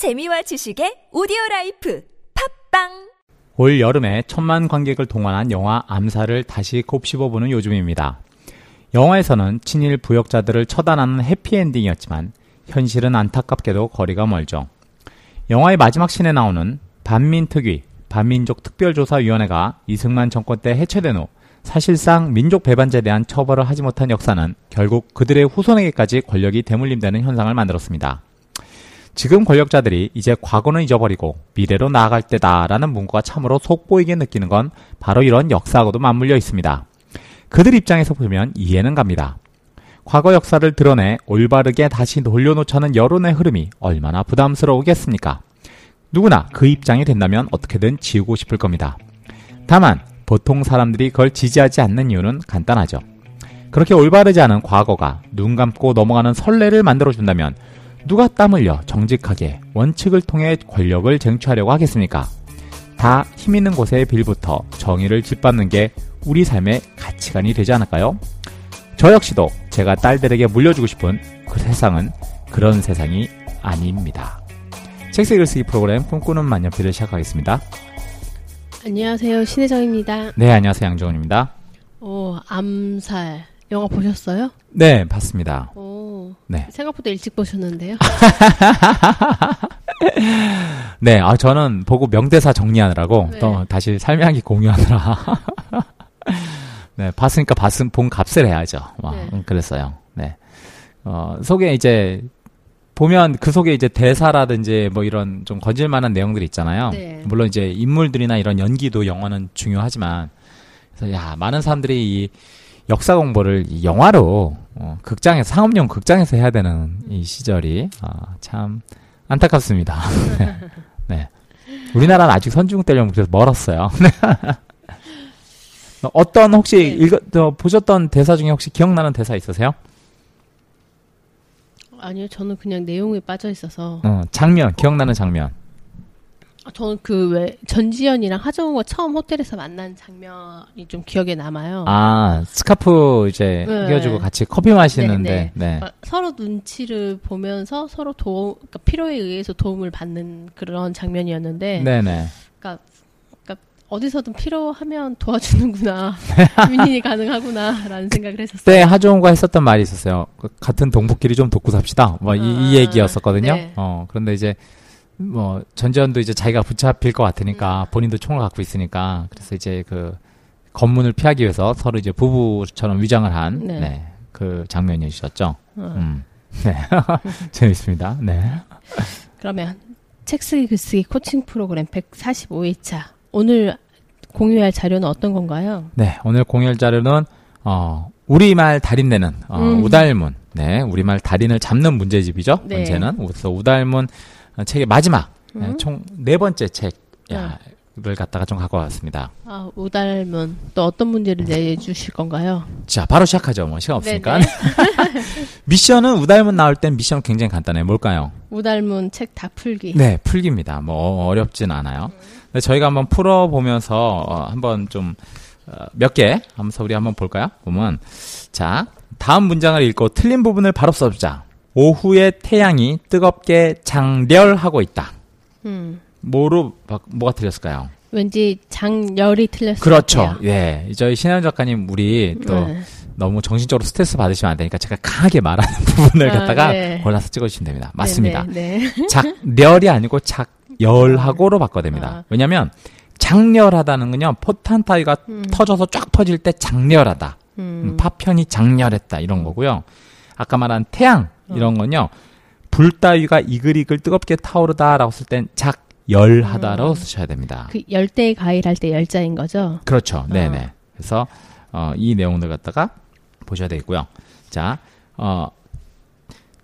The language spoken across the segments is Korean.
재미와 지식의 오디오 라이프 팝빵 올 여름에 천만 관객을 동원한 영화 암살을 다시 곱씹어보는 요즘입니다. 영화에서는 친일 부역자들을 처단하는 해피엔딩이었지만 현실은 안타깝게도 거리가 멀죠. 영화의 마지막 씬에 나오는 반민특위, 반민족 특별조사위원회가 이승만 정권 때 해체된 후 사실상 민족 배반자에 대한 처벌을 하지 못한 역사는 결국 그들의 후손에게까지 권력이 대물림되는 현상을 만들었습니다. 지금 권력자들이 이제 과거는 잊어버리고 미래로 나아갈 때다라는 문구가 참으로 속보이게 느끼는 건 바로 이런 역사하고도 맞물려 있습니다. 그들 입장에서 보면 이해는 갑니다. 과거 역사를 드러내 올바르게 다시 돌려놓자는 여론의 흐름이 얼마나 부담스러우겠습니까? 누구나 그 입장이 된다면 어떻게든 지우고 싶을 겁니다. 다만 보통 사람들이 그걸 지지하지 않는 이유는 간단하죠. 그렇게 올바르지 않은 과거가 눈 감고 넘어가는 선례를 만들어준다면 누가 땀 흘려 정직하게 원칙을 통해 권력을 쟁취하려고 하겠습니까? 다 힘 있는 곳에 빌부터 정의를 짓밟는 게 우리 삶의 가치관이 되지 않을까요? 저 역시도 제가 딸들에게 물려주고 싶은 그 세상은 그런 세상이 아닙니다. 책세 글쓰기 프로그램 꿈꾸는 만년필을 시작하겠습니다. 안녕하세요. 신혜정입니다. 네, 안녕하세요. 양정훈입니다. 오, 암살. 영화 보셨어요? 네, 봤습니다. 오, 네. 생각보다 일찍 보셨는데요. 네, 아, 저는 보고 명대사 정리하느라고 네. 또 다시 삶의 공유하느라. 네, 봤으니까 봤음, 본 값을 해야죠. 와, 네. 음, 그랬어요. 네. 어, 속에 이제, 보면 그 속에 이제 대사라든지 뭐 이런 좀 거질만한 내용들이 있잖아요. 네. 물론 이제 인물들이나 이런 연기도 영화는 중요하지만, 그래서 야, 많은 사람들이 이 역사 공부를 이 영화로, 어, 극장에서, 상업용 극장에서 해야 되는 이 시절이, 아, 참, 안타깝습니다. 네. 네. 우리나라는 아직 선진국 되려면 그래서 멀었어요. 어떤 혹시 네. 읽어 저, 보셨던 대사 중에 혹시 기억나는 대사 있으세요? 아니요, 저는 그냥 내용에 빠져 있어서. 어, 장면 기억나는 장면. 아, 저는 그 왜 전지현이랑 하정우가 처음 호텔에서 만난 장면이 좀 기억에 남아요. 아 스카프 이제 네. 끼워주고 같이 커피 마시는데 네. 그러니까 서로 눈치를 보면서 서로 도움, 그러니까 필요에 의해서 도움을 받는 그런 장면이었는데, 네네. 그러니까, 그러니까 어디서든 필요하면 도와주는구나, 윈윈이 가능하구나라는 생각을 했었어요. 그때 하정우가 했었던 말이 있었어요. 그 같은 동북끼리 좀 돕고 삽시다. 뭐이 아, 얘기였었거든요. 네. 어 그런데 이제 뭐 전지현도 이제 자기가 붙잡힐 것 같으니까 본인도 총을 갖고 있으니까 그래서 이제 그 검문을 피하기 위해서 서로 이제 부부처럼 위장을 한 네. 네. 그 장면이셨죠. 어. 음. 네. 재밌습니다. 네. 그러면 책 쓰기 글쓰기 코칭 프로그램 145회차 오늘 공유할 자료는 어떤 건가요? 네. 오늘 공유할 자료는 어 우리말 달인되는 어, 음. 우달문. 네. 우리말 달인을 잡는 문제집이죠. 네. 문제는 그래서 우달문 어, 책의 마지막 음. 총네 번째 책을 갖다가 좀 갖고 왔습니다. 아, 우달문 또 어떤 문제를 내주실 건가요? 자, 바로 시작하죠. 뭐 시간 없으니까. 미션은 우달문 나올 땐 미션 굉장히 간단해요. 뭘까요? 우달문 책 다 풀기. 네, 풀기입니다. 뭐 어렵진 않아요. 근데 저희가 한번 풀어 보면서 어, 한번 좀 몇개 하면서 우리 한번 볼까요? 보면 자, 다음 문장을 읽고 틀린 부분을 바로 써주자. 오후에 태양이 뜨겁게 장렬하고 있다. 음. 뭐로 바- 뭐가 틀렸을까요? 왠지 장열이 틀렸을 것 그렇죠. 예, 저희 신현 작가님 우리 또 네. 너무 정신적으로 스트레스 받으시면 안 되니까 제가 강하게 말하는 부분을 아, 갖다가 네. 골라서 찍어 주시면 됩니다. 맞습니다. 네, 네, 네. 작렬이 아니고 작열하고로 바꿔야 됩니다. 아. 왜냐하면 장렬하다는 건요 포탄 따위가 터져서 쫙 퍼질 때 장렬하다. 음. 파편이 장렬했다 이런 거고요. 아까 말한 태양 이런 건요 불 따위가 이글이글 뜨겁게 타오르다라고 쓸 땐 작 열하다라고 쓰셔야 됩니다. 그 열대 과일 할 때 열자인 거죠? 그렇죠. 네네. 그래서 어, 이 내용들 갖다가 보셔야 되겠고요. 자, 어,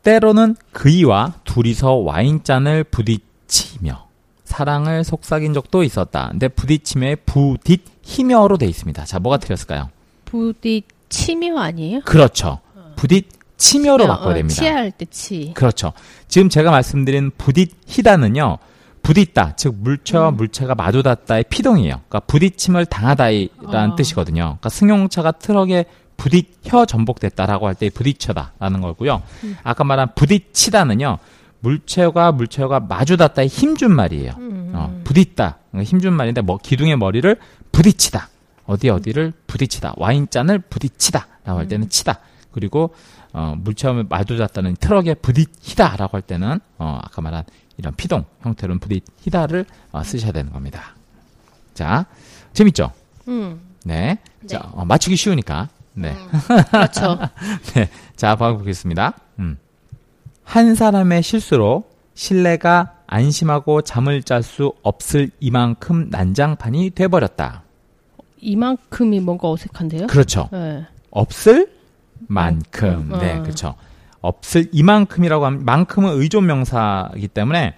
때로는 그이와 둘이서 와인잔을 부딪히며 사랑을 속삭인 적도 있었다. 근데 부딪힘에 부딪히며로 돼 있습니다. 자, 뭐가 틀렸을까요? 부딪히며 아니에요? 그렇죠. 부딪 히며로 어, 바꿔야 어, 됩니다. 치아할 때 치. 그렇죠. 지금 제가 말씀드린 부딪히다는요. 부딪다, 즉 물체와 음. 물체가 마주 닿다의 피동이에요. 그러니까 부딪힘을 당하다라는 어. 뜻이거든요. 그러니까 승용차가 트럭에 부딪혀 전복됐다라고 할 때 부딪혀다라는 거고요. 음. 아까 말한 부딪히다는요. 물체와 물체가 마주 닿다의 힘준 말이에요. 음. 어, 부딪다. 힘준 말인데 뭐 기둥의 머리를 부딪히다. 어디 어디를 부딪히다. 와인잔을 부딪히다. 라고 할 때는 치다. 그리고 어, 물체와 마주 닿다는 트럭에 부딪히다. 라고 할 때는 어, 아까 말한 이런 피동 형태로는 부딪히다를 어, 쓰셔야 되는 겁니다. 자, 재밌죠? 음. 네. 네. 자, 어, 맞추기 쉬우니까. 네. 그렇죠. 네. 자, 봐보겠습니다. 음. 한 사람의 실수로 신뢰가 안심하고 잠을 잘 수 없을 이만큼 난장판이 돼버렸다. 이만큼이 뭔가 어색한데요? 그렇죠. 네. 없을 만큼. 어. 네, 그렇죠. 없을 이만큼이라고 하면 만큼은 의존 명사이기 때문에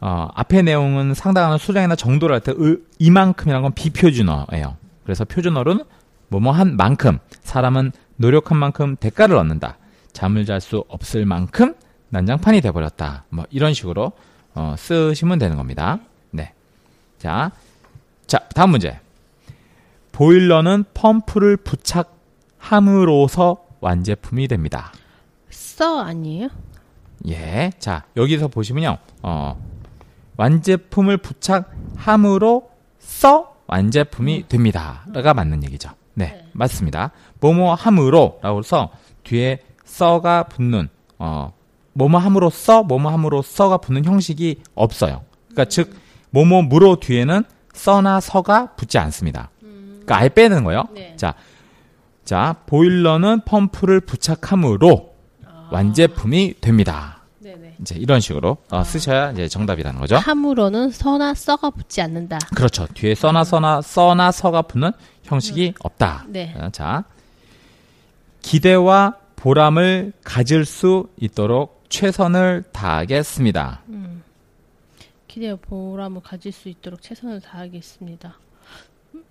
어, 앞의 내용은 상당한 수량이나 정도를 할 때 이만큼이라는 건 비표준어예요. 그래서 표준어로는 뭐뭐 한 만큼 사람은 노력한 만큼 대가를 얻는다. 잠을 잘 수 없을 만큼 난장판이 돼버렸다. 뭐 이런 식으로 어, 쓰시면 되는 겁니다. 네. 자, 자 다음 문제. 보일러는 펌프를 부착함으로써 완제품이 됩니다. 써 아니에요? 예. 자, 여기서 보시면요. 어, 완제품을 부착함으로 써 완제품이 됩니다.가 맞는 얘기죠. 네, 네. 맞습니다. 뭐뭐 함으로라고 해서 뒤에 써가 붙는 어 뭐뭐 함으로써 뭐뭐 함으로써가 붙는 형식이 없어요. 그러니까 즉 뭐뭐 무로 뒤에는 써나 서가 붙지 않습니다. 그러니까 아예 빼는 거예요. 네. 자, 자 보일러는 펌프를 부착함으로 완제품이 됩니다. 네네. 이제 이런 식으로 어, 쓰셔야 이제 정답이라는 거죠. 함으로는 서나 써가 붙지 않는다. 그렇죠. 뒤에 써나 써나 써나 서가 붙는 형식이 없다. 네. 어, 자, 기대와 보람을 가질 수 있도록 최선을 다하겠습니다. 기대와 보람을 가질 수 있도록 최선을 다하겠습니다. 음,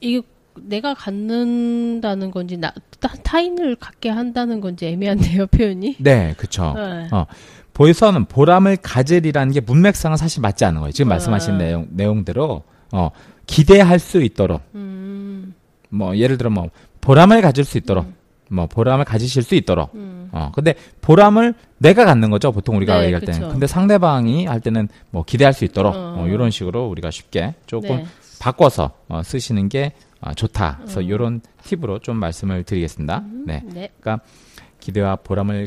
이게 내가 갖는다는 건지 나 타- 타인을 갖게 한다는 건지 애매한데요 표현이. 네, 그렇죠. 네. 어, 보에서는 보람을 가질이라는 게 문맥상은 사실 맞지 않은 거예요. 지금 어. 말씀하신 내용 내용대로 어, 기대할 수 있도록 음, 뭐 예를 들어 뭐 보람을 가질 수 있도록 뭐 보람을 가지실 수 있도록 음. 어 근데 보람을 내가 갖는 거죠 보통 우리가 네, 얘기할 때는 그쵸. 근데 상대방이 할 때는 뭐 기대할 수 있도록 어. 어, 이런 식으로 우리가 쉽게 조금 네. 바꿔서 어, 쓰시는 게 아, 좋다 음. 그래서 이런 팁으로 좀 말씀을 드리겠습니다 네 네. 그러니까 기대와 보람을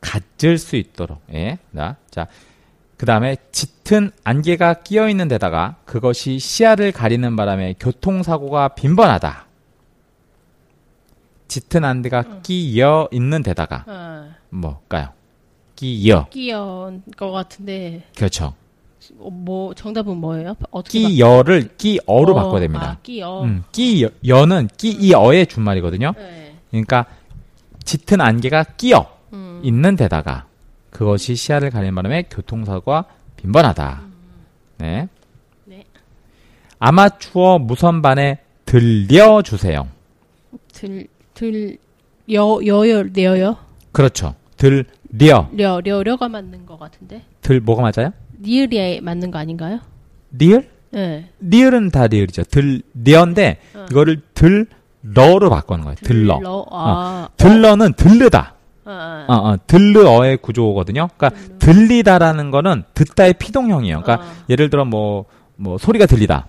가질 수 있도록 예. 자, 자. 그다음에 짙은 안개가 끼어 있는 데다가 그것이 시야를 가리는 바람에 교통사고가 빈번하다. 짙은 안개가 끼어 있는 데다가 어, 뭘까요? 끼어. 끼어인 것 같은데 그렇죠. 어, 뭐 정답은 뭐예요? 어떻게 끼어를 끼어로 바- 바꿔야 어, 됩니다. 아, 끼어. 음, 끼여는 끼이어의 준말이거든요. 네. 그러니까 짙은 안개가 끼어 음. 있는 데다가 그것이 시야를 가리는 바람에 교통사고가 빈번하다. 네. 네. 아마추어 무선반에 들려주세요. 들, 들, 여, 여여, 내어요? 그렇죠. 들려. 려, 려려가 맞는 것 같은데? 들 뭐가 맞아요? 리을이 맞는 거 아닌가요? 리을? 네. 리을은 다 리을이죠. 들려인데 어. 이거를 들 러로 바꾸는 거예요. 들러. 들러. 아, 들러는 들르다. 어, 어. 어, 어, 들르어의 구조거든요. 그러니까 들리다라는 거는 듣다의 피동형이에요. 그러니까 어. 예를 들어 뭐, 뭐 소리가 들리다.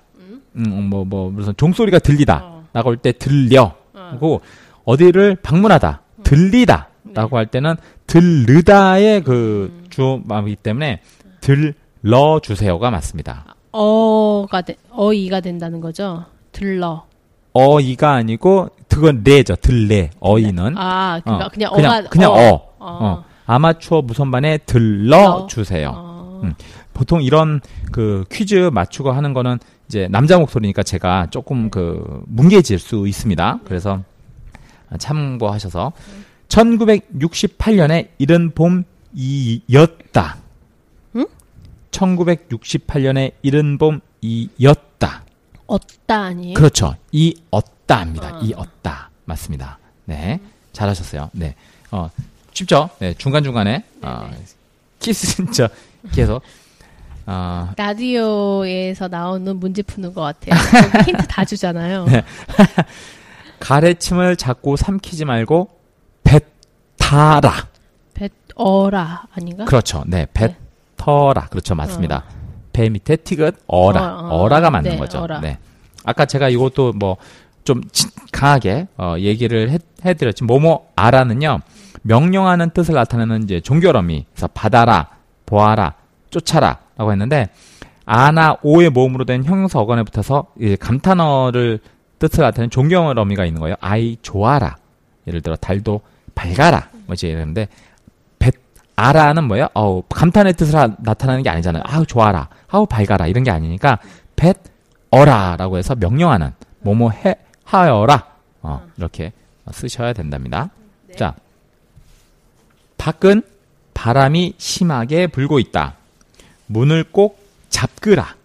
음, 뭐, 뭐, 무슨 종소리가 들리다. 어. 라고 할 때 들려. 어. 하고 어디를 방문하다. 들리다. 라고 할 때는 들르다의 그 주어이기 때문에 들 러 주세요가 맞습니다. 어가 되, 어이가 된다는 거죠? 들러. 어이가 아니고 그건 레죠. 들레. 어이는. 아, 그러니까 어, 그냥 그냥, 어가 그냥 어. 어. 어. 아마추어 무선반에 들러 주세요. 어. 음. 보통 이런 그 퀴즈 맞추고 하는 거는 이제 남자 목소리니까 제가 조금 그 뭉개질 수 있습니다. 그래서 참고하셔서 1968년에 이른 봄이었다. 응? 1968년에 이른 봄 이었다. 얻다 아니에요? 그렇죠. 이었다입니다. 어. 이었다. 맞습니다. 네. 잘하셨어요. 네. 어, 쉽죠? 네. 중간 중간에, 어, 키스 진짜, 계속, 어, 라디오에서 나오는 문제 푸는 것 같아요. 힌트 다 주잖아요. 네. 가래침을 자꾸 삼키지 말고 뱉어라. 어라 아닌가? 그렇죠. 네, 뱉어라. 그렇죠. 맞습니다. 배 밑에 티귿 어라. 어, 어. 어, 라가 맞는 네, 거죠. 어라. 네. 아까 제가 이것도 뭐 좀 강하게 어, 얘기를 해, 해드렸지. 뭐뭐 아라는요 명령하는 뜻을 나타내는 이제 종결어미. 그래서 받아라, 보아라, 쫓아라라고 했는데 아나 오의 모음으로 된 형용사 어간에 붙어서 이제 감탄어를 뜻을 나타내는 종결어미가 있는 거예요. 아이 좋아라. 예를 들어 달도 밝아라. 뭐지 이랬는데 뱃 아라는 뭐예요? 어우 감탄의 뜻을 하- 나타내는 게 아니잖아요. 아우 좋아라, 아우 밝아라 이런 게 아니니까 뱃 어라라고 해서 명령하는 뭐뭐 해 하여라 어, 이렇게 쓰셔야 된답니다. 자 밖은 바람이 심하게 불고 있다. 문을 꼭 잡그라.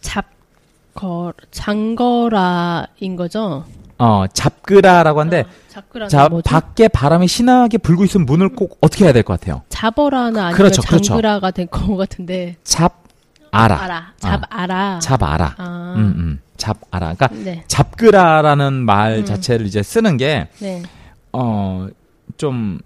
잡거 장거라인 거죠? 어 잡그라라고 하는데 어, 잡거라는 자 뭐죠? 밖에 바람이 심하게 불고 있으면 문을 꼭 어떻게 해야 될 것 같아요? 잡어라는 아니면 그렇죠, 그렇죠. 장그라가 될것 같은데. 잡 알아. 알아. 잡아라. 잡 알아. 아. 음, 음. 잡 알아. 그러니까 네. 잡그라라는 말 음. 자체를 이제 쓰는 게, 네. 어, 좀,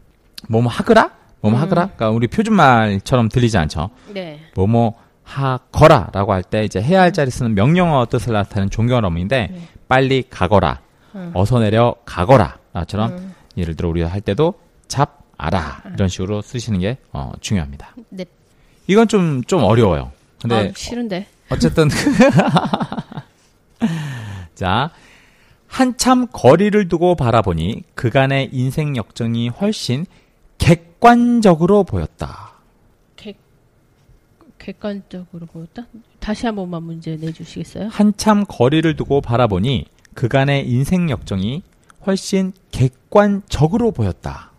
뭐뭐 하그라? 뭐뭐 음. 하그라? 그러니까 우리 표준말처럼 들리지 않죠. 네. 뭐뭐 하거라라고 할 때 이제 해야 할 자리 쓰는 명령어 뜻을 나타내는 종결어문인데, 네. 빨리 가거라. 음. 어서 내려 가거라. 처럼 음. 예를 들어 우리가 할 때도 잡 알아. 이런 식으로 쓰시는 게 어, 중요합니다. 네. 이건 좀, 좀 어려워요. 근데 아, 싫은데. 어쨌든 자 한참 거리를 두고 바라보니 그간의 인생 역정이 훨씬 객관적으로 보였다. 객 객관적으로 보였다. 다시 한 번만 문제 내주시겠어요? 한참 거리를 두고 바라보니 그간의 인생 역정이 훨씬 객관적으로 보였다.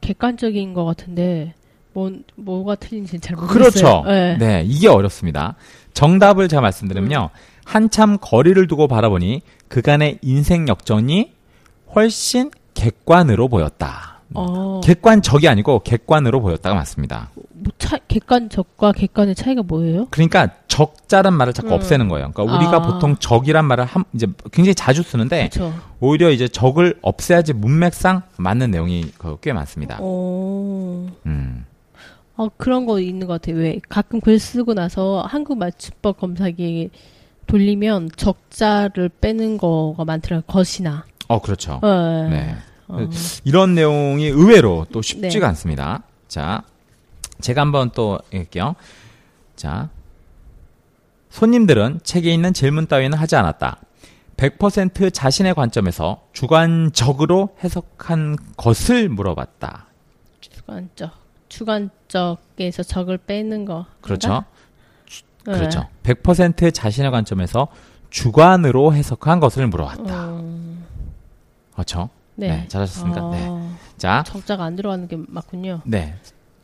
객관적인 것 같은데 뭐 뭐가 틀린지 잘 모르겠어요. 그렇죠. 네. 네, 이게 어렵습니다. 정답을 제가 말씀드리면요. 한참 거리를 두고 바라보니 그간의 인생 역정이 훨씬 객관으로 보였다. 어, 객관적이 아니고 객관으로 보였다가 맞습니다. 뭐 차, 객관적과 객관의 차이가 뭐예요? 그러니까 적자란 말을 자꾸 음. 없애는 거예요. 그러니까 우리가 아. 보통 적이란 말을 한, 이제 굉장히 자주 쓰는데 그렇죠. 오히려 이제 적을 없애야지 문맥상 맞는 내용이 그꽤 많습니다. 어, 음. 어, 그런 거 있는 것 같아요. 왜 가끔 글 쓰고 나서 한국 맞춤법 검사기 돌리면 적자를 빼는 거가 많더라고요. 것이나. 어, 그렇죠. 어, 네. 어. 이런 내용이 의외로 또 쉽지가 네. 않습니다. 자, 제가 한번 또 읽을게요. 자, 손님들은 책에 있는 질문 따위는 하지 않았다. 100% 자신의 관점에서 주관적으로 해석한 것을 물어봤다. 주관적. 주관적에서 적을 빼는 거. 그렇죠? 네. 그렇죠. 100% 자신의 관점에서 주관으로 해석한 것을 물어봤다. 음, 그렇죠? 네. 네, 잘하셨습니까? 어, 네. 자, 적자가 안 들어가는 게 맞군요. 네.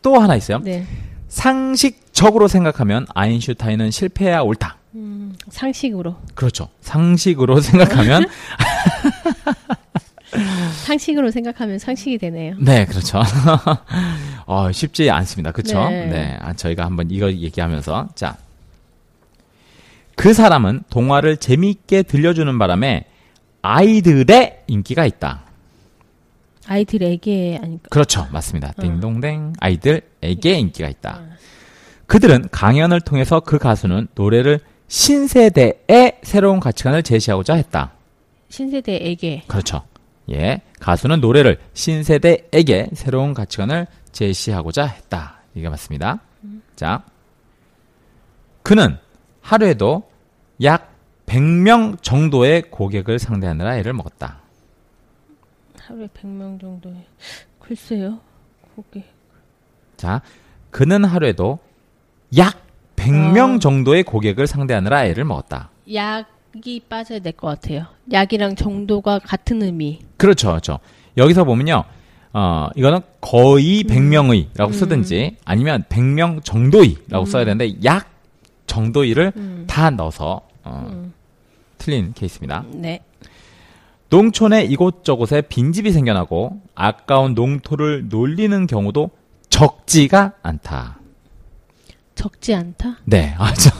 또 하나 있어요. 네. 상식적으로 생각하면 아인슈타인은 실패해야 옳다. 음, 상식으로. 그렇죠. 상식으로 생각하면 상식으로 생각하면 상식이 되네요. 네, 그렇죠. 어, 쉽지 않습니다. 그렇죠? 네. 네. 아, 저희가 한번 이거 얘기하면서 자. 그 사람은 동화를 재미있게 들려주는 바람에 아이들의 인기가 있다. 아이들에게 아니까 그렇죠. 맞습니다. 어. 띵동댕. 아이들에게 인기가 있다. 그들은 강연을 통해서 그 가수는 노래를 신세대의 새로운 가치관을 제시하고자 했다. 신세대에게 그렇죠. 예. 가수는 노래를 신세대에게 새로운 가치관을 제시하고자 했다. 이게 맞습니다. 자. 그는 하루에도 약 100명 정도의 고객을 상대하느라 애를 먹었다. 하루에 100명 정도의 글쎄요. 거기 자. 그는 하루에도 약 100명 어. 정도의 고객을 상대하느라 애를 먹었다. 약이 빠져야 될 것 같아요. 약이랑 정도가 같은 의미. 그렇죠. 그렇죠. 여기서 보면요. 어, 이거는 거의 100명의라고 쓰든지 아니면 100명 정도의라고 써야 되는데 약 정도의를 음. 다 넣어서 어, 음. 틀린 케이스입니다. 네. 농촌에 이곳저곳에 빈집이 생겨나고 아까운 농토를 놀리는 경우도 적지가 않다. 적지 않다. 네, 아, 저.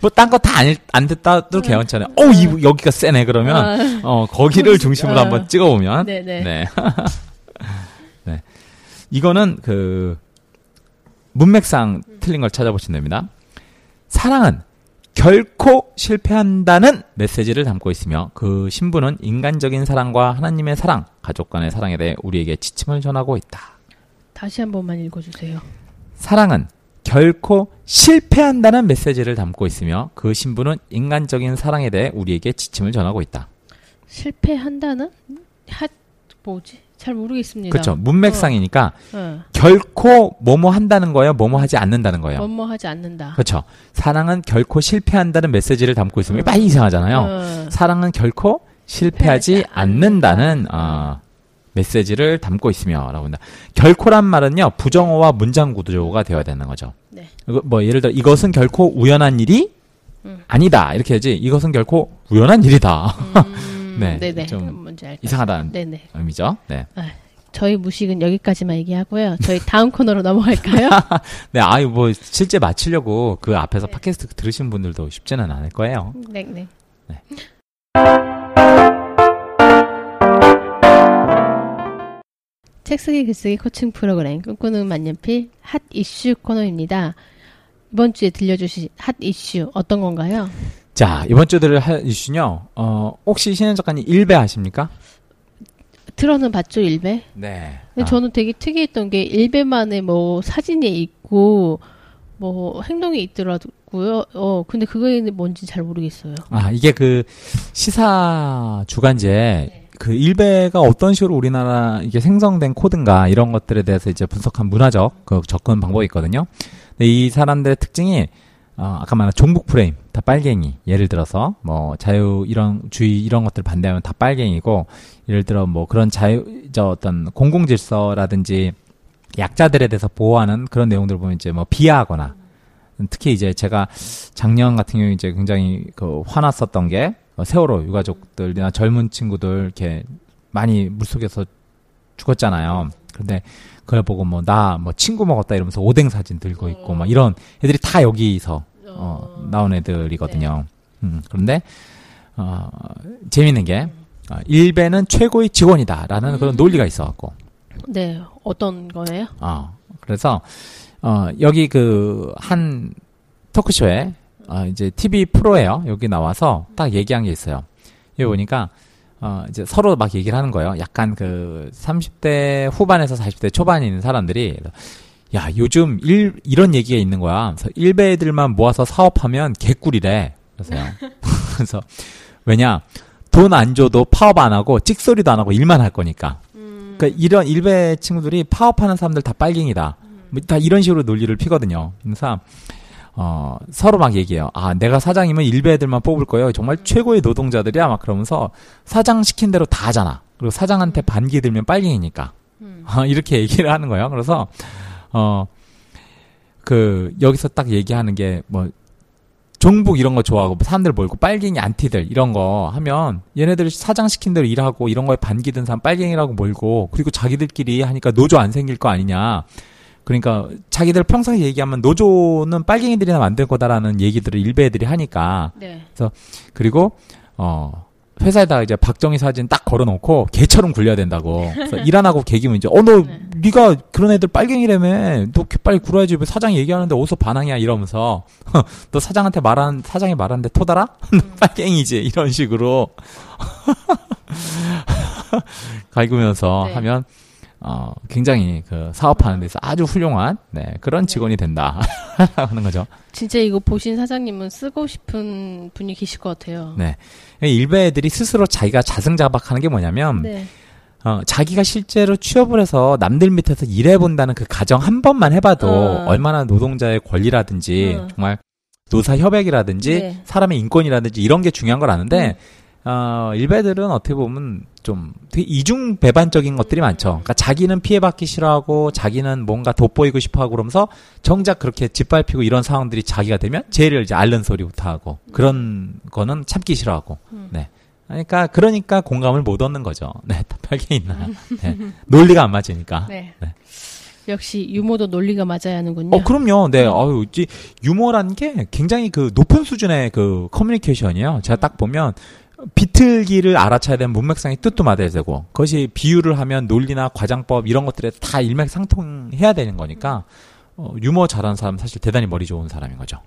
뭐, 딴 거 다 안 듣다도 괜찮잖아요. 어, 이, 여기가 세네, 그러면, 어, 거기를 중심으로 어. 한번 찍어보면, 네네. 네. 이거는 그 문맥상 틀린 걸 찾아보시면 됩니다. 사랑은 결코 실패한다는 메시지를 담고 있으며 그 신부는 인간적인 사랑과 하나님의 사랑, 가족 간의 사랑에 대해 우리에게 지침을 전하고 있다. 다시 한 번만 읽어주세요. 사랑은 결코 실패한다는 메시지를 담고 있으며 그 신부는 인간적인 사랑에 대해 우리에게 지침을 전하고 있다. 실패한다는? 하, 뭐지? 잘 모르겠습니다. 그렇죠. 문맥상이니까 어, 결코 뭐뭐 한다는 거예요. 뭐뭐 하지 않는다는 거예요. 뭐뭐 하지 않는다. 그렇죠. 사랑은 결코 실패한다는 메시지를 담고 있으면 음. 빨리 이상하잖아요. 어, 사랑은 결코 실패하지 않는다는 어, 메시지를 담고 있으며라고 한다. 결코란 말은요 부정어와 문장 구조가 되어야 되는 거죠. 네. 뭐 예를 들어 이것은 결코 우연한 일이 음. 아니다 이렇게 해야지 이것은 결코 우연한 일이다 음, 네, 네네. 좀 뭔지 알것 이상하다는 네네. 의미죠. 네. 저희 무식은 여기까지만 얘기하고요. 저희 다음 코너로 넘어갈까요? 네, 아유 뭐 실제 마치려고 그 앞에서 팟캐스트 들으신 분들도 쉽지는 않을 거예요. 네, 네. 네. 책 쓰기 글쓰기 코칭 프로그램 꿈꾸는 만년필 핫 이슈 코너입니다. 이번 주에 들려주신 핫 이슈 어떤 건가요? 자 이번 주 들을 할 이슈는요. 어, 혹시 신현 작가님 일배 하십니까? 들어는 봤죠 일배? 네. 근데 저는 되게 특이했던 게 일배만의 뭐 사진이 있고 뭐 행동이 있더라고요. 어 근데 그게 뭔지 잘 모르겠어요. 아, 이게 그 시사 주간제 그 일베가 어떤 식으로 우리나라 이게 생성된 코드인가 이런 것들에 대해서 이제 분석한 문화적 그 접근 방법이 있거든요. 근데 이 사람들의 특징이 어, 아까 말한 종북 프레임 다 빨갱이 예를 들어서 뭐 자유 이런 주의 이런 것들 반대하면 다 빨갱이고 예를 들어 뭐 그런 자유 저 어떤 공공 질서라든지 약자들에 대해서 보호하는 그런 내용들을 보면 이제 뭐 비하하거나 특히 이제 제가 작년 같은 경우에 이제 굉장히 그 화났었던 게 어, 세월호 유가족들이나 젊은 친구들 이렇게 많이 물속에서 죽었잖아요. 그런데 그걸 보고 뭐나뭐 친구 먹었다 이러면서 오뎅 사진 들고 있고 막 이런 애들이 다 여기서 어, 나온 애들이거든요. 음, 그런데 어, 재밌는 게 어, 일베는 최고의 직원이다라는 그런 논리가 있어갖고 네 어떤 거예요? 어, 그래서, 어, 여기 그, 한 토크쇼에, 어, 이제 TV 프로예요 여기 나와서 딱 얘기한 게 있어요. 여기 보니까, 어, 이제 서로 막 얘기를 하는 거예요. 약간 그, 30대 후반에서 40대 초반에 있는 사람들이, 야, 요즘 일, 이런 얘기가 있는 거야. 그래서 일베 애들만 모아서 사업하면 개꿀이래. 그래서요. 그래서, 왜냐, 돈 안 줘도 파업 안 하고, 찍소리도 안 하고 일만 할 거니까. 그러니까 이런 일베 친구들이 파업하는 사람들 다 빨갱이다. 뭐다 이런 식으로 논리를 피거든요. 그래서 어, 서로 막 얘기해요. 아, 내가 사장이면 일베 애들만 뽑을 거예요. 정말 최고의 노동자들이야. 막 그러면서 사장 시킨 대로 다 하잖아. 그리고 사장한테 반기 들면 빨갱이니까. 어, 이렇게 얘기를 하는 거예요. 그래서 어, 그 여기서 딱 얘기하는 게 뭐 종북 이런 거 좋아하고 뭐 사람들 몰고 빨갱이 안티들 이런 거 하면 얘네들 사장 시킨 대로 일하고 이런 거에 반기든 사람 빨갱이라고 몰고 그리고 자기들끼리 하니까 노조 안 생길 거 아니냐. 그러니까 자기들 평상시 얘기하면 노조는 빨갱이들이나 만들 거다라는 얘기들을 일베 애들이 하니까 네. 그리고 어 회사에다가 이제 박정희 사진 딱 걸어놓고 개처럼 굴려야 된다고. 그래서 일 안 하고 개기면 이제 어너 네. 네가 그런 애들 빨갱이라며 너 빨리 굴어야지 왜 사장이 얘기하는데 어디서 반항이야 이러면서 너 사장한테 말한 사장이 말하는데 토달아? 너 빨갱이지 이런 식으로 갈구면서 네. 하면 어 굉장히 그 사업하는 데서 아주 훌륭한 네 그런 직원이 된다 하는 거죠. 진짜 이거 보신 사장님은 쓰고 싶은 분이 계실 것 같아요. 네. 일베 애들이 스스로 자기가 자승자박하는 게 뭐냐면 네. 어, 자기가 실제로 취업을 해서 남들 밑에서 일해본다는 그 가정 한 번만 해봐도 어. 얼마나 노동자의 권리라든지 어. 정말 노사 협약이라든지 네. 사람의 인권이라든지 이런 게 중요한 걸 아는데 어, 일베들은 어떻게 보면 좀 되게 이중 배반적인 것들이 많죠. 그러니까 자기는 피해받기 싫어하고 자기는 뭔가 돋보이고 싶어하고 그러면서 정작 그렇게 짓밟히고 이런 상황들이 자기가 되면 죄를 이제 앓는 소리부터 하고 그런 거는 참기 싫어하고. 네. 그러니까 그러니까 공감을 못 얻는 거죠. 네, 다 빨갱이 있나. 네. 논리가 안 맞으니까. 네. 네. 역시 유머도 논리가 맞아야 하는군요. 어, 그럼요. 네, 아유, 이 유머라는 게 굉장히 그 높은 수준의 그 커뮤니케이션이에요. 제가 딱 보면, 비틀기를 알아차야 되는 문맥상의 뜻도 맞아야 되고 그것이 비유를 하면 논리나 과장법 이런 것들에 다 일맥상통해야 되는 거니까 어, 유머 잘하는 사람 사실 대단히 머리 좋은 사람인 거죠.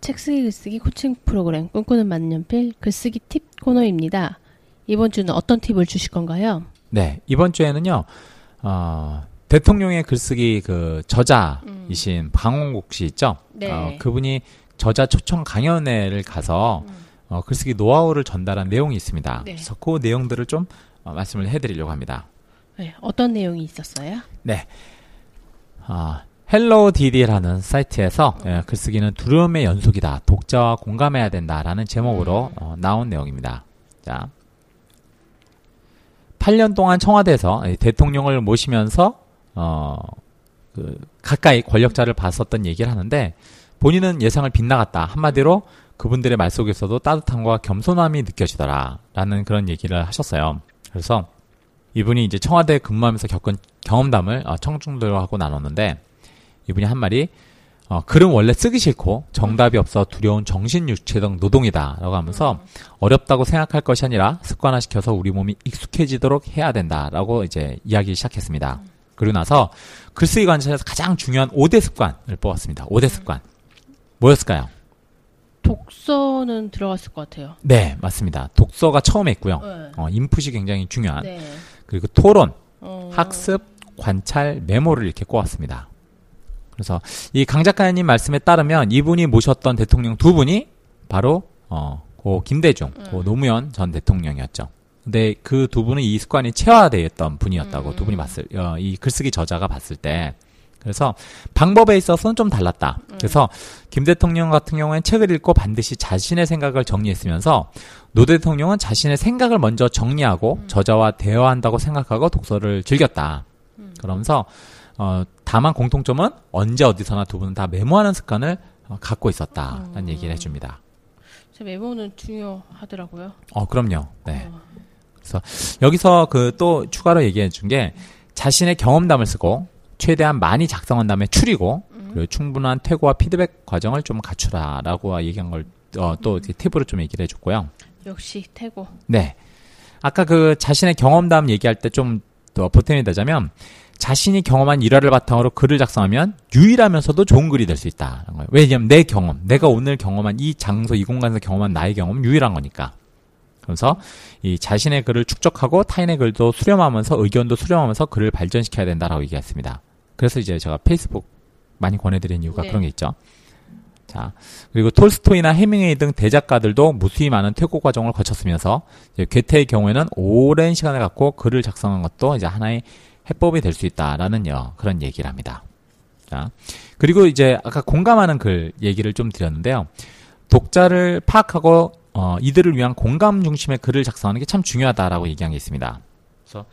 책 쓰기 글쓰기 코칭 프로그램 꿈꾸는 만년필 글쓰기 팁 코너입니다. 이번 주는 어떤 팁을 주실 건가요? 네 이번 주에는요 어, 대통령의 글쓰기 그 저자이신 방홍국 씨 있죠. 네. 어, 그분이 저자 초청 강연회를 가서 어, 글쓰기 노하우를 전달한 내용이 있습니다. 네. 그래서 그 내용들을 좀 어, 말씀을 해드리려고 합니다. 네, 어떤 내용이 있었어요? 네. 아, 헬로 디디라는 사이트에서 예, 글쓰기는 두려움의 연속이다. 독자와 공감해야 된다라는 제목으로 어, 나온 내용입니다. 자. 8년 동안 청와대에서 이 대통령을 모시면서 어, 그 가까이 권력자를 봤었던 얘기를 하는데 본인은 예상을 빗나갔다. 한마디로 그분들의 말 속에서도 따뜻함과 겸손함이 느껴지더라라는 그런 얘기를 하셨어요. 그래서 이분이 이제 청와대 근무하면서 겪은 경험담을 어, 청중들하고 나눴는데 이분이 한 말이 어, 글은 원래 쓰기 싫고 정답이 없어 두려운 정신유체적 노동이다라고 하면서 어렵다고 생각할 것이 아니라 습관화시켜서 우리 몸이 익숙해지도록 해야 된다라고 이제 이야기 시작했습니다. 그리고 나서 글쓰기 관점에서 가장 중요한 5대 습관을 뽑았습니다. 5대 습관. 뭐였을까요? 독서는 들어갔을 것 같아요. 네, 맞습니다. 독서가 처음에 있고요. 네. 어, 인풋이 굉장히 중요한. 네. 그리고 토론, 어, 학습, 관찰, 메모를 이렇게 꼽았습니다. 그래서 이 강 작가님 말씀에 따르면 이분이 모셨던 대통령 두 분이 바로 어, 고 김대중, 고 노무현 전 대통령이었죠. 근데 그 두 분은 이 습관이 체화되어 있던 분이었다고 두 분이 봤을 어, 이 글쓰기 저자가 봤을 때 그래서 방법에 있어서는 좀 달랐다. 그래서 김 대통령 같은 경우에는 책을 읽고 반드시 자신의 생각을 정리했으면서 노 대통령은 자신의 생각을 먼저 정리하고 저자와 대화한다고 생각하고 독서를 즐겼다. 그러면서 어, 다만 공통점은 언제 어디서나 두 분은 다 메모하는 습관을 어, 갖고 있었다라는 얘기를 해줍니다. 제 메모는 중요하더라고요. 어, 그럼요. 네. 그래서 여기서 그 또 추가로 얘기해 준 게 자신의 경험담을 쓰고 최대한 많이 작성한 다음에 추리고 그리고 충분한 퇴고와 피드백 과정을 좀 갖추라라고 얘기한 걸 어, 또 이렇게 팁으로 좀 얘기를 해줬고요. 역시 태고. 네. 아까 그 자신의 경험담 얘기할 때 좀 더 보탬이 되자면 자신이 경험한 일화를 바탕으로 글을 작성하면 유일하면서도 좋은 글이 될 수 있다는 거예요. 왜냐하면 내 경험, 내가 오늘 경험한 이 장소, 이 공간에서 경험한 나의 경험은 유일한 거니까. 그래서 이 자신의 글을 축적하고 타인의 글도 수렴하면서 의견도 수렴하면서 글을 발전시켜야 된다라고 얘기했습니다. 그래서 이제 제가 페이스북 많이 권해드린 이유가 네. 그런 게 있죠. 자, 그리고 톨스토이나 해밍웨이 등 대작가들도 무수히 많은 퇴고 과정을 거쳤으면서 괴테의 경우에는 오랜 시간을 갖고 글을 작성한 것도 이제 하나의 해법이 될 수 있다라는 여, 그런 얘기를 합니다. 자, 그리고 이제 아까 공감하는 글 얘기를 좀 드렸는데요. 독자를 파악하고 어, 이들을 위한 공감 중심의 글을 작성하는 게 참 중요하다라고 얘기한 게 있습니다. 그래서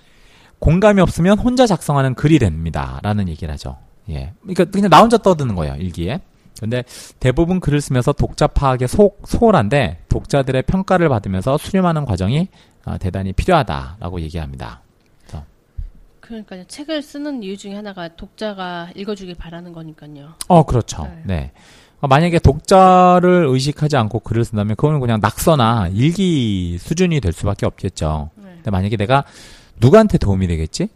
공감이 없으면 혼자 작성하는 글이 됩니다라는 얘기를 하죠. 예, 그러니까 그냥 나 혼자 떠드는 거예요 일기에. 근데 대부분 글을 쓰면서 독자 파악에 소, 소홀한데 독자들의 평가를 받으면서 수렴하는 과정이 아, 대단히 필요하다라고 얘기합니다. 그러니까요. 책을 쓰는 이유 중에 하나가 독자가 읽어주길 바라는 거니까요. 어, 그렇죠. 네. 네. 어, 만약에 독자를 의식하지 않고 글을 쓴다면 그거는 그냥 낙서나 일기 수준이 될 수밖에 없겠죠. 네. 근데 만약에 내가 누구한테 도움이 되겠지?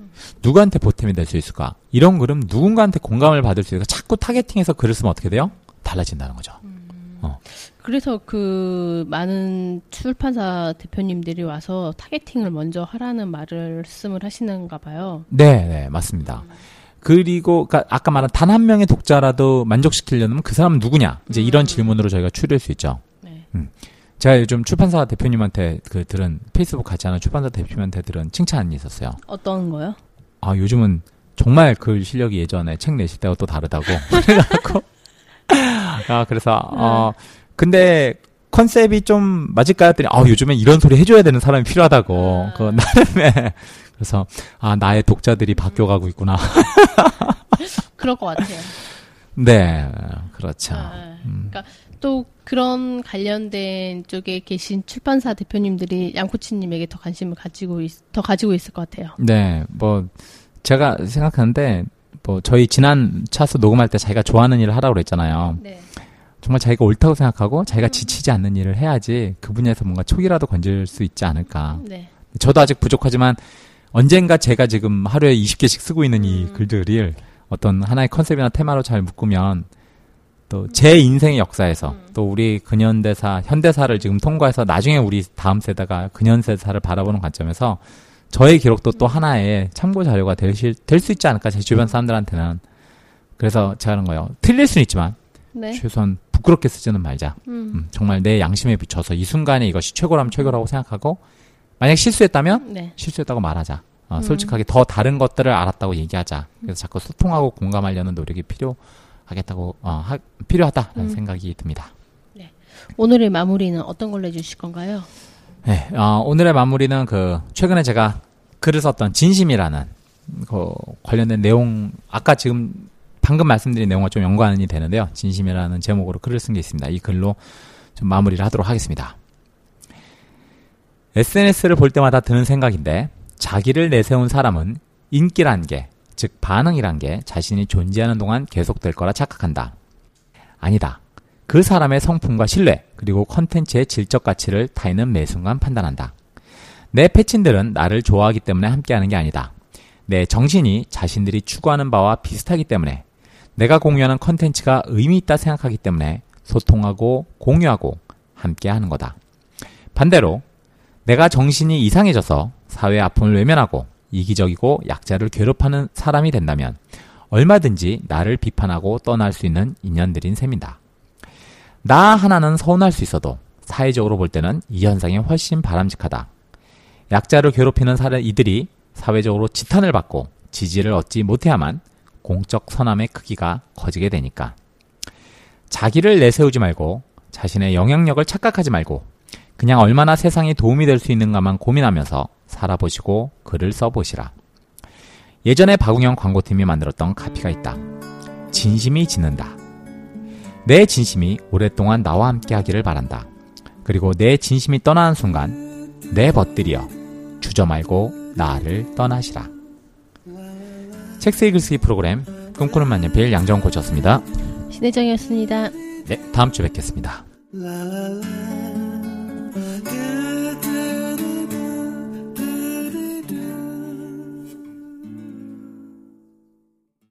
누구한테 보탬이 될 수 있을까? 이런 글은 누군가한테 공감을 받을 수 있을까? 자꾸 타겟팅해서 글을 쓰면 어떻게 돼요? 달라진다는 거죠. 그래서 그 많은 출판사 대표님들이 와서 타겟팅을 먼저 하라는 말씀을 하시는가 봐요. 네, 네, 맞습니다. 그리고 그러니까 아까 말한 단 한 명의 독자라도 만족시키려면 그 사람은 누구냐? 이제 이런 질문으로 저희가 추릴 수 있죠. 네. 제가 요즘 출판사 대표님한테 그 들은 페이스북 같이 하는 출판사 대표님한테 들은 칭찬이 있었어요. 어떤 거요? 아 요즘은 정말 글 실력이 예전에 책 내실 때와 또 다르다고 그래갖고 아 그래서 어 근데 컨셉이 좀 맞을까 했더니 아 요즘엔 이런 소리 해줘야 되는 사람이 필요하다고 아. 그 나름의 그래서 아 나의 독자들이 바뀌어가고 있구나 그럴 것 같아요. 네 그렇죠 아, 그러니까 또 그런 관련된 쪽에 계신 출판사 대표님들이 양코치님에게 더 관심을 가지고 있, 더 가지고 있을 것 같아요. 네 뭐 제가 생각하는데 뭐 저희 지난 차수 녹음할 때 자기가 좋아하는 일을 하라고 그랬잖아요. 네. 정말 자기가 옳다고 생각하고 자기가 지치지 않는 일을 해야지 그 분야에서 뭔가 촉이라도 건질 수 있지 않을까. 네. 저도 아직 부족하지만 언젠가 제가 지금 하루에 20개씩 쓰고 있는 이 음. 글들을 어떤 하나의 컨셉이나 테마로 잘 묶으면 또 제 인생의 역사에서 음. 또 우리 근현대사, 현대사를 지금 통과해서 나중에 우리 다음 세대가 근현대사를 바라보는 관점에서 저의 기록도 또 하나의 참고 자료가 될 수 있지 않을까 제 주변 사람들한테는 그래서 제가 하는 거예요. 틀릴 수는 있지만 네. 최소한 부끄럽게 쓰지는 말자. 음. 음, 정말 내 양심에 비춰서 이 순간에 이것이 최고라면 최고라고 생각하고 만약 실수했다면 네. 실수했다고 말하자. 어, 음. 솔직하게 더 다른 것들을 알았다고 얘기하자. 그래서 자꾸 소통하고 공감하려는 노력이 필요하겠다고 어, 하- 필요하다라는 음. 생각이 듭니다. 오늘의 마무리는 어떤 걸로 해주실 건가요? 네, 어, 오늘의 마무리는 그 최근에 제가 글을 썼던 진심이라는 그 관련된 내용 아까 지금 방금 말씀드린 내용과 좀 연관이 되는데요. 진심이라는 제목으로 글을 쓴 게 있습니다. 이 글로 좀 마무리를 하도록 하겠습니다. SNS를 볼 때마다 드는 생각인데 자기를 내세운 사람은 인기란 게, 즉 반응이란 게 자신이 존재하는 동안 계속될 거라 착각한다. 아니다. 그 사람의 성품과 신뢰, 그리고 컨텐츠의 질적 가치를 타인은 매 순간 판단한다. 내 페친들은 나를 좋아하기 때문에 함께하는 게 아니다. 내 정신이 자신들이 추구하는 바와 비슷하기 때문에 내가 공유하는 컨텐츠가 의미 있다 생각하기 때문에 소통하고 공유하고 함께 하는 거다. 반대로 내가 정신이 이상해져서 사회의 아픔을 외면하고 이기적이고 약자를 괴롭하는 사람이 된다면 얼마든지 나를 비판하고 떠날 수 있는 인연들인 셈이다. 나 하나는 서운할 수 있어도 사회적으로 볼 때는 이 현상이 훨씬 바람직하다. 약자를 괴롭히는 사람 이들이 사회적으로 지탄을 받고 지지를 얻지 못해야만 공적 선함의 크기가 커지게 되니까. 자기를 내세우지 말고 자신의 영향력을 착각하지 말고 그냥 얼마나 세상에 도움이 될 수 있는가만 고민하면서 살아보시고 글을 써보시라. 예전에 박웅영 광고팀이 만들었던 카피가 있다. 진심이 짓는다. 내 진심이 오랫동안 나와 함께 하기를 바란다. 그리고 내 진심이 떠나는 순간 내 벗들이여 주저 말고 나를 떠나시라. 책쓰기 글쓰기 프로그램 꿈꾸는 만년필 양정은 코치였습니다. 신혜정이었습니다. 네, 다음 주에 뵙겠습니다.